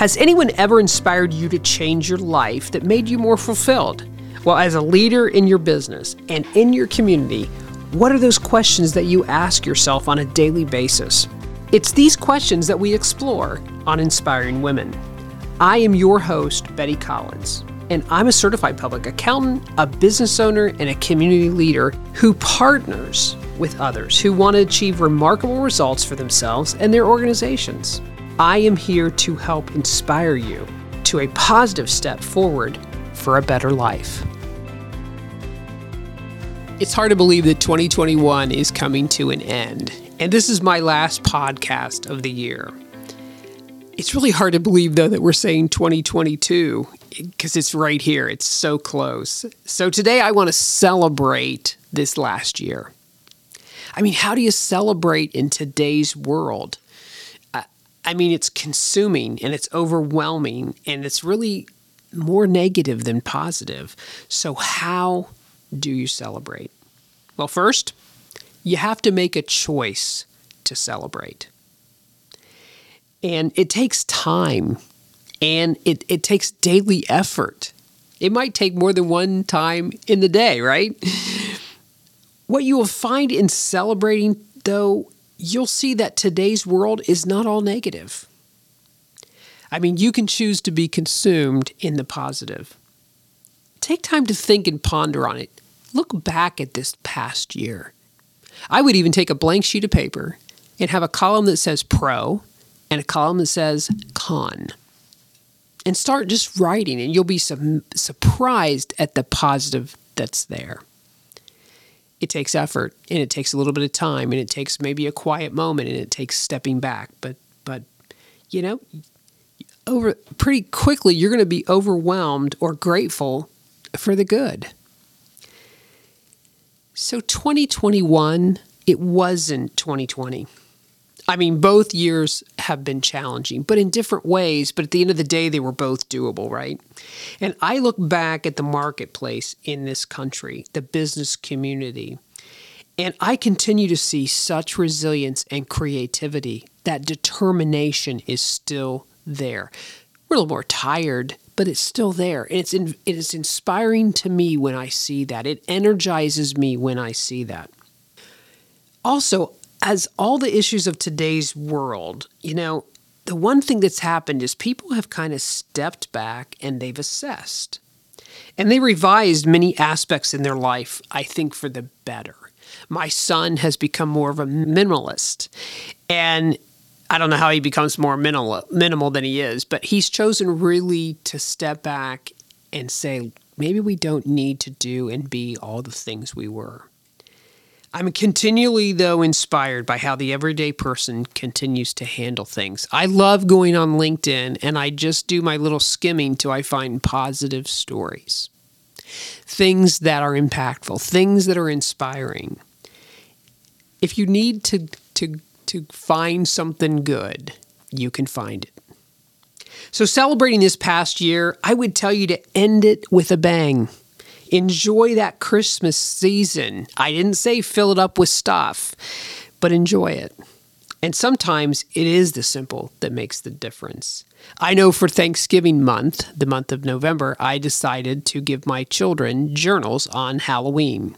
Has anyone ever inspired you to change your life that made you more fulfilled? Well, as a leader in your business and in your community, what are those questions that you ask yourself on a daily basis? It's these questions that we explore on Inspiring Women. I am your host, Betty Collins, and I'm a certified public accountant, a business owner, and a community leader who partners with others who want to achieve remarkable results for themselves and their organizations. I am here to help inspire you to a positive step forward for a better life. It's hard to believe that 2021 is coming to an end, and this is my last podcast of the year. It's really hard to believe, though, that we're saying 2022 because it's right here. It's so close. So today I want to celebrate this last year. I mean, how do you celebrate in today's world? I mean, it's consuming and it's overwhelming and it's really more negative than positive. So, how do you celebrate? Well, first, you have to make a choice to celebrate. And it takes time and it, it takes daily effort. It might take more than one time in the day, right? What you will find in celebrating, though, you'll see that today's world is not all negative. I mean, you can choose to be consumed in the positive. Take time to think and ponder on it. Look back at this past year. I would even take a blank sheet of paper and have a column that says pro and a column that says con. And start just writing, and you'll be su- surprised at the positive that's there it takes effort and it takes a little bit of time and it takes maybe a quiet moment and it takes stepping back. But but you know over pretty quickly you're going to be overwhelmed or grateful for the good. So 2021 it wasn't 2020 I mean, both years have been challenging, but in different ways. But at the end of the day, they were both doable, right? And I look back at the marketplace in this country, the business community, and I continue to see such resilience and creativity. That determination is still there. We're a little more tired, but it's still there. And it's in, it is inspiring to me when I see that. It energizes me when I see that. Also, as all the issues of today's world, you know, the one thing that's happened is people have kind of stepped back and they've assessed. And they revised many aspects in their life, I think, for the better. My son has become more of a minimalist. And I don't know how he becomes more minimal, minimal than he is, but he's chosen really to step back and say, maybe we don't need to do and be all the things we were. I'm continually, though, inspired by how the everyday person continues to handle things. I love going on LinkedIn and I just do my little skimming till I find positive stories, things that are impactful, things that are inspiring. If you need to, to, to find something good, you can find it. So, celebrating this past year, I would tell you to end it with a bang. Enjoy that Christmas season. I didn't say fill it up with stuff, but enjoy it. And sometimes it is the simple that makes the difference. I know for Thanksgiving month, the month of November, I decided to give my children journals on Halloween.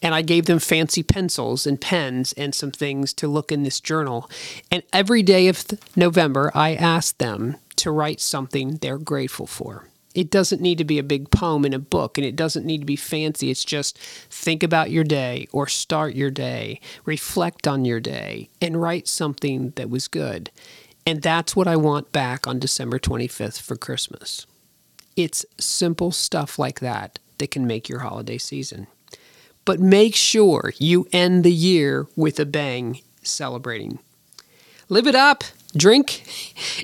And I gave them fancy pencils and pens and some things to look in this journal. And every day of November, I asked them to write something they're grateful for. It doesn't need to be a big poem in a book and it doesn't need to be fancy. It's just think about your day or start your day, reflect on your day, and write something that was good. And that's what I want back on December 25th for Christmas. It's simple stuff like that that can make your holiday season. But make sure you end the year with a bang celebrating. Live it up. Drink,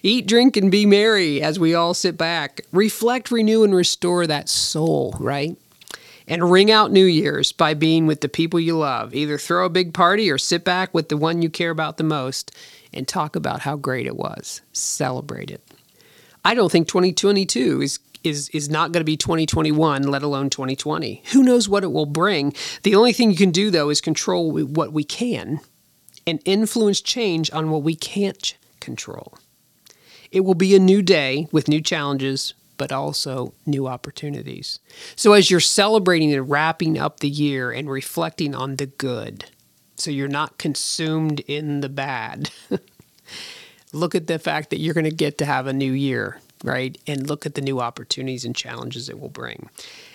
eat, drink, and be merry as we all sit back. Reflect, renew, and restore that soul, right? And ring out New Year's by being with the people you love. Either throw a big party or sit back with the one you care about the most and talk about how great it was. Celebrate it. I don't think 2022 is is is not going to be 2021 let alone 2020 who knows what it will bring the only thing you can do though is control what we can and influence change on what we can't control. It will be a new day with new challenges, but also new opportunities. So, as you're celebrating and wrapping up the year and reflecting on the good, so you're not consumed in the bad, look at the fact that you're going to get to have a new year, right? And look at the new opportunities and challenges it will bring.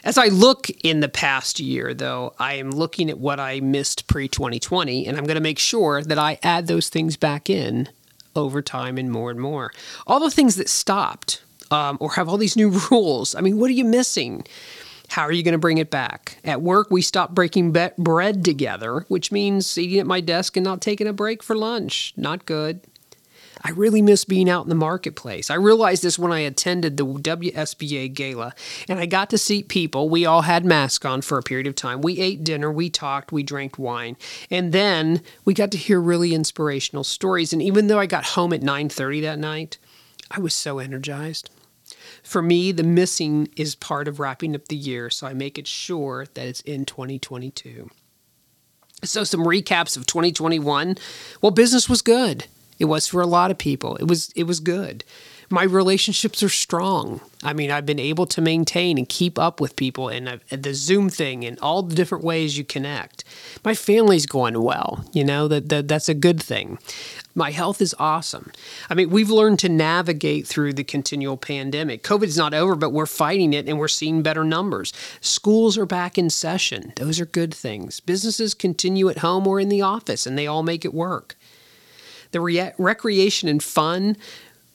As I look in the past year, though, I am looking at what I missed pre 2020, and I'm going to make sure that I add those things back in over time and more and more. All the things that stopped um, or have all these new rules. I mean, what are you missing? How are you going to bring it back? At work, we stopped breaking be- bread together, which means eating at my desk and not taking a break for lunch. Not good. I really miss being out in the marketplace. I realized this when I attended the WSBA gala and I got to see people. We all had masks on for a period of time. We ate dinner, we talked, we drank wine. And then we got to hear really inspirational stories. And even though I got home at 9:30 that night, I was so energized. For me, the missing is part of wrapping up the year, so I make it sure that it's in 2022. So, some recaps of 2021. Well, business was good. It was for a lot of people. It was it was good. My relationships are strong. I mean, I've been able to maintain and keep up with people and the Zoom thing and all the different ways you connect. My family's going well. You know that, that that's a good thing. My health is awesome. I mean, we've learned to navigate through the continual pandemic. COVID is not over, but we're fighting it and we're seeing better numbers. Schools are back in session. Those are good things. Businesses continue at home or in the office and they all make it work. The re- recreation and fun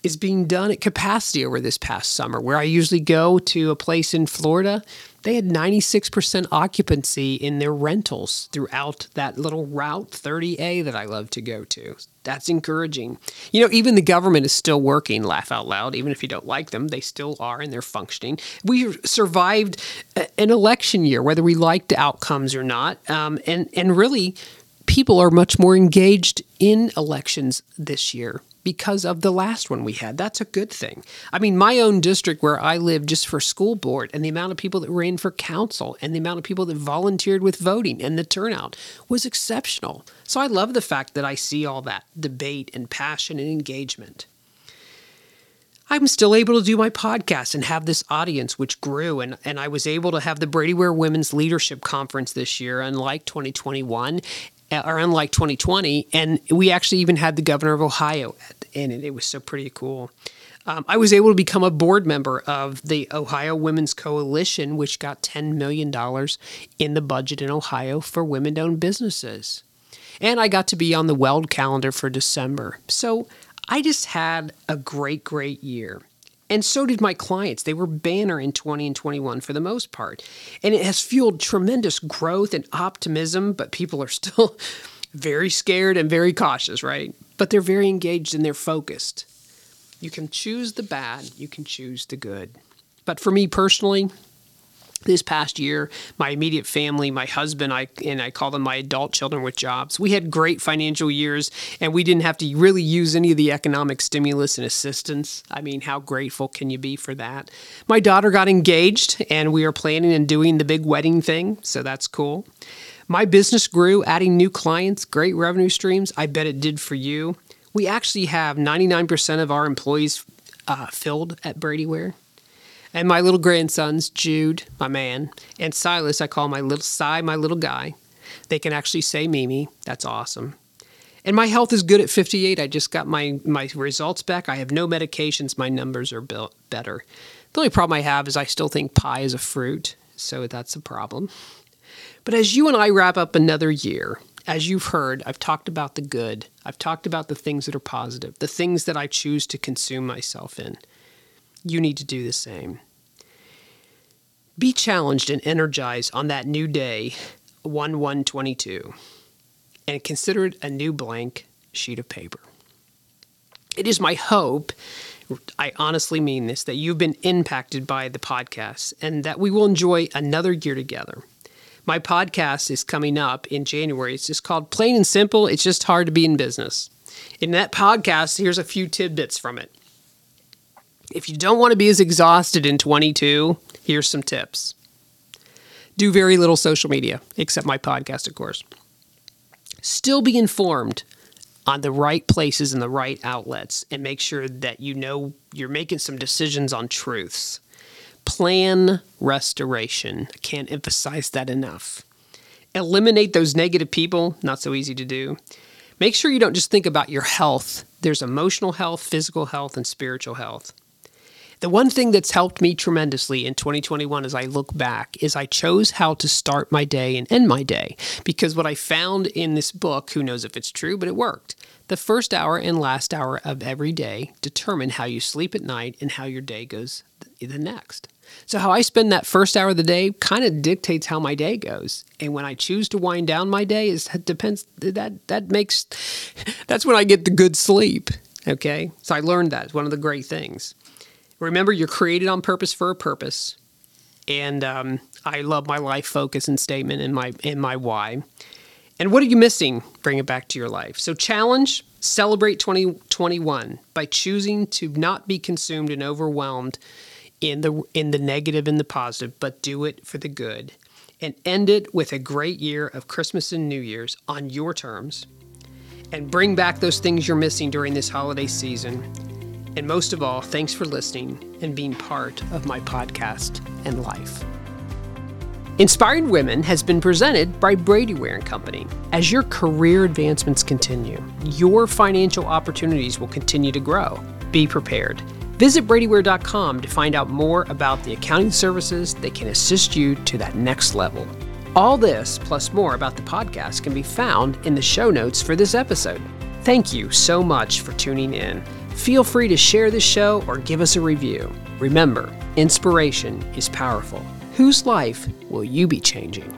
is being done at capacity over this past summer. Where I usually go to a place in Florida, they had 96% occupancy in their rentals throughout that little Route 30A that I love to go to. That's encouraging. You know, even the government is still working, laugh out loud, even if you don't like them, they still are and they're functioning. We survived an election year, whether we liked the outcomes or not. Um, and, and really, people are much more engaged in elections this year because of the last one we had. That's a good thing. I mean, my own district where I live just for school board and the amount of people that ran for council and the amount of people that volunteered with voting and the turnout was exceptional. So I love the fact that I see all that debate and passion and engagement. I'm still able to do my podcast and have this audience, which grew. And, and I was able to have the Brady Ware Women's Leadership Conference this year, unlike 2021 or unlike 2020. And we actually even had the governor of Ohio in it. It was so pretty cool. Um, I was able to become a board member of the Ohio Women's Coalition, which got $10 million in the budget in Ohio for women owned businesses. And I got to be on the Weld calendar for December. So I just had a great, great year. And so did my clients. They were banner in 20 and 21 for the most part. And it has fueled tremendous growth and optimism, but people are still very scared and very cautious, right? But they're very engaged and they're focused. You can choose the bad, you can choose the good. But for me personally, this past year, my immediate family, my husband, I and I call them my adult children with jobs. We had great financial years, and we didn't have to really use any of the economic stimulus and assistance. I mean, how grateful can you be for that? My daughter got engaged, and we are planning and doing the big wedding thing, so that's cool. My business grew, adding new clients, great revenue streams. I bet it did for you. We actually have 99% of our employees uh, filled at Brady. And my little grandsons, Jude, my man, and Silas, I call my little Si, my little guy. They can actually say Mimi. That's awesome. And my health is good at 58. I just got my, my results back. I have no medications. My numbers are built better. The only problem I have is I still think pie is a fruit, so that's a problem. But as you and I wrap up another year, as you've heard, I've talked about the good. I've talked about the things that are positive, the things that I choose to consume myself in you need to do the same. Be challenged and energized on that new day, 1 1 22, and consider it a new blank sheet of paper. It is my hope, I honestly mean this, that you've been impacted by the podcast and that we will enjoy another year together. My podcast is coming up in January. It's just called Plain and Simple. It's just hard to be in business. In that podcast, here's a few tidbits from it. If you don't want to be as exhausted in 22, here's some tips. Do very little social media, except my podcast, of course. Still be informed on the right places and the right outlets and make sure that you know you're making some decisions on truths. Plan restoration. I can't emphasize that enough. Eliminate those negative people, not so easy to do. Make sure you don't just think about your health, there's emotional health, physical health, and spiritual health. The one thing that's helped me tremendously in 2021 as I look back is I chose how to start my day and end my day. Because what I found in this book, who knows if it's true, but it worked. The first hour and last hour of every day determine how you sleep at night and how your day goes the next. So, how I spend that first hour of the day kind of dictates how my day goes. And when I choose to wind down my day, is that depends that that makes that's when I get the good sleep. Okay, so I learned that. It's one of the great things. Remember, you're created on purpose for a purpose. And um, I love my life focus and statement and my and my why. And what are you missing? Bring it back to your life. So challenge, celebrate 2021 by choosing to not be consumed and overwhelmed in the in the negative and the positive, but do it for the good. And end it with a great year of Christmas and New Year's on your terms. And bring back those things you're missing during this holiday season and most of all, thanks for listening and being part of my podcast and life. Inspired Women has been presented by Brady Ware and Company. As your career advancements continue, your financial opportunities will continue to grow. Be prepared. Visit bradyware.com to find out more about the accounting services that can assist you to that next level. All this, plus more about the podcast, can be found in the show notes for this episode. Thank you so much for tuning in. Feel free to share this show or give us a review. Remember, inspiration is powerful. Whose life will you be changing?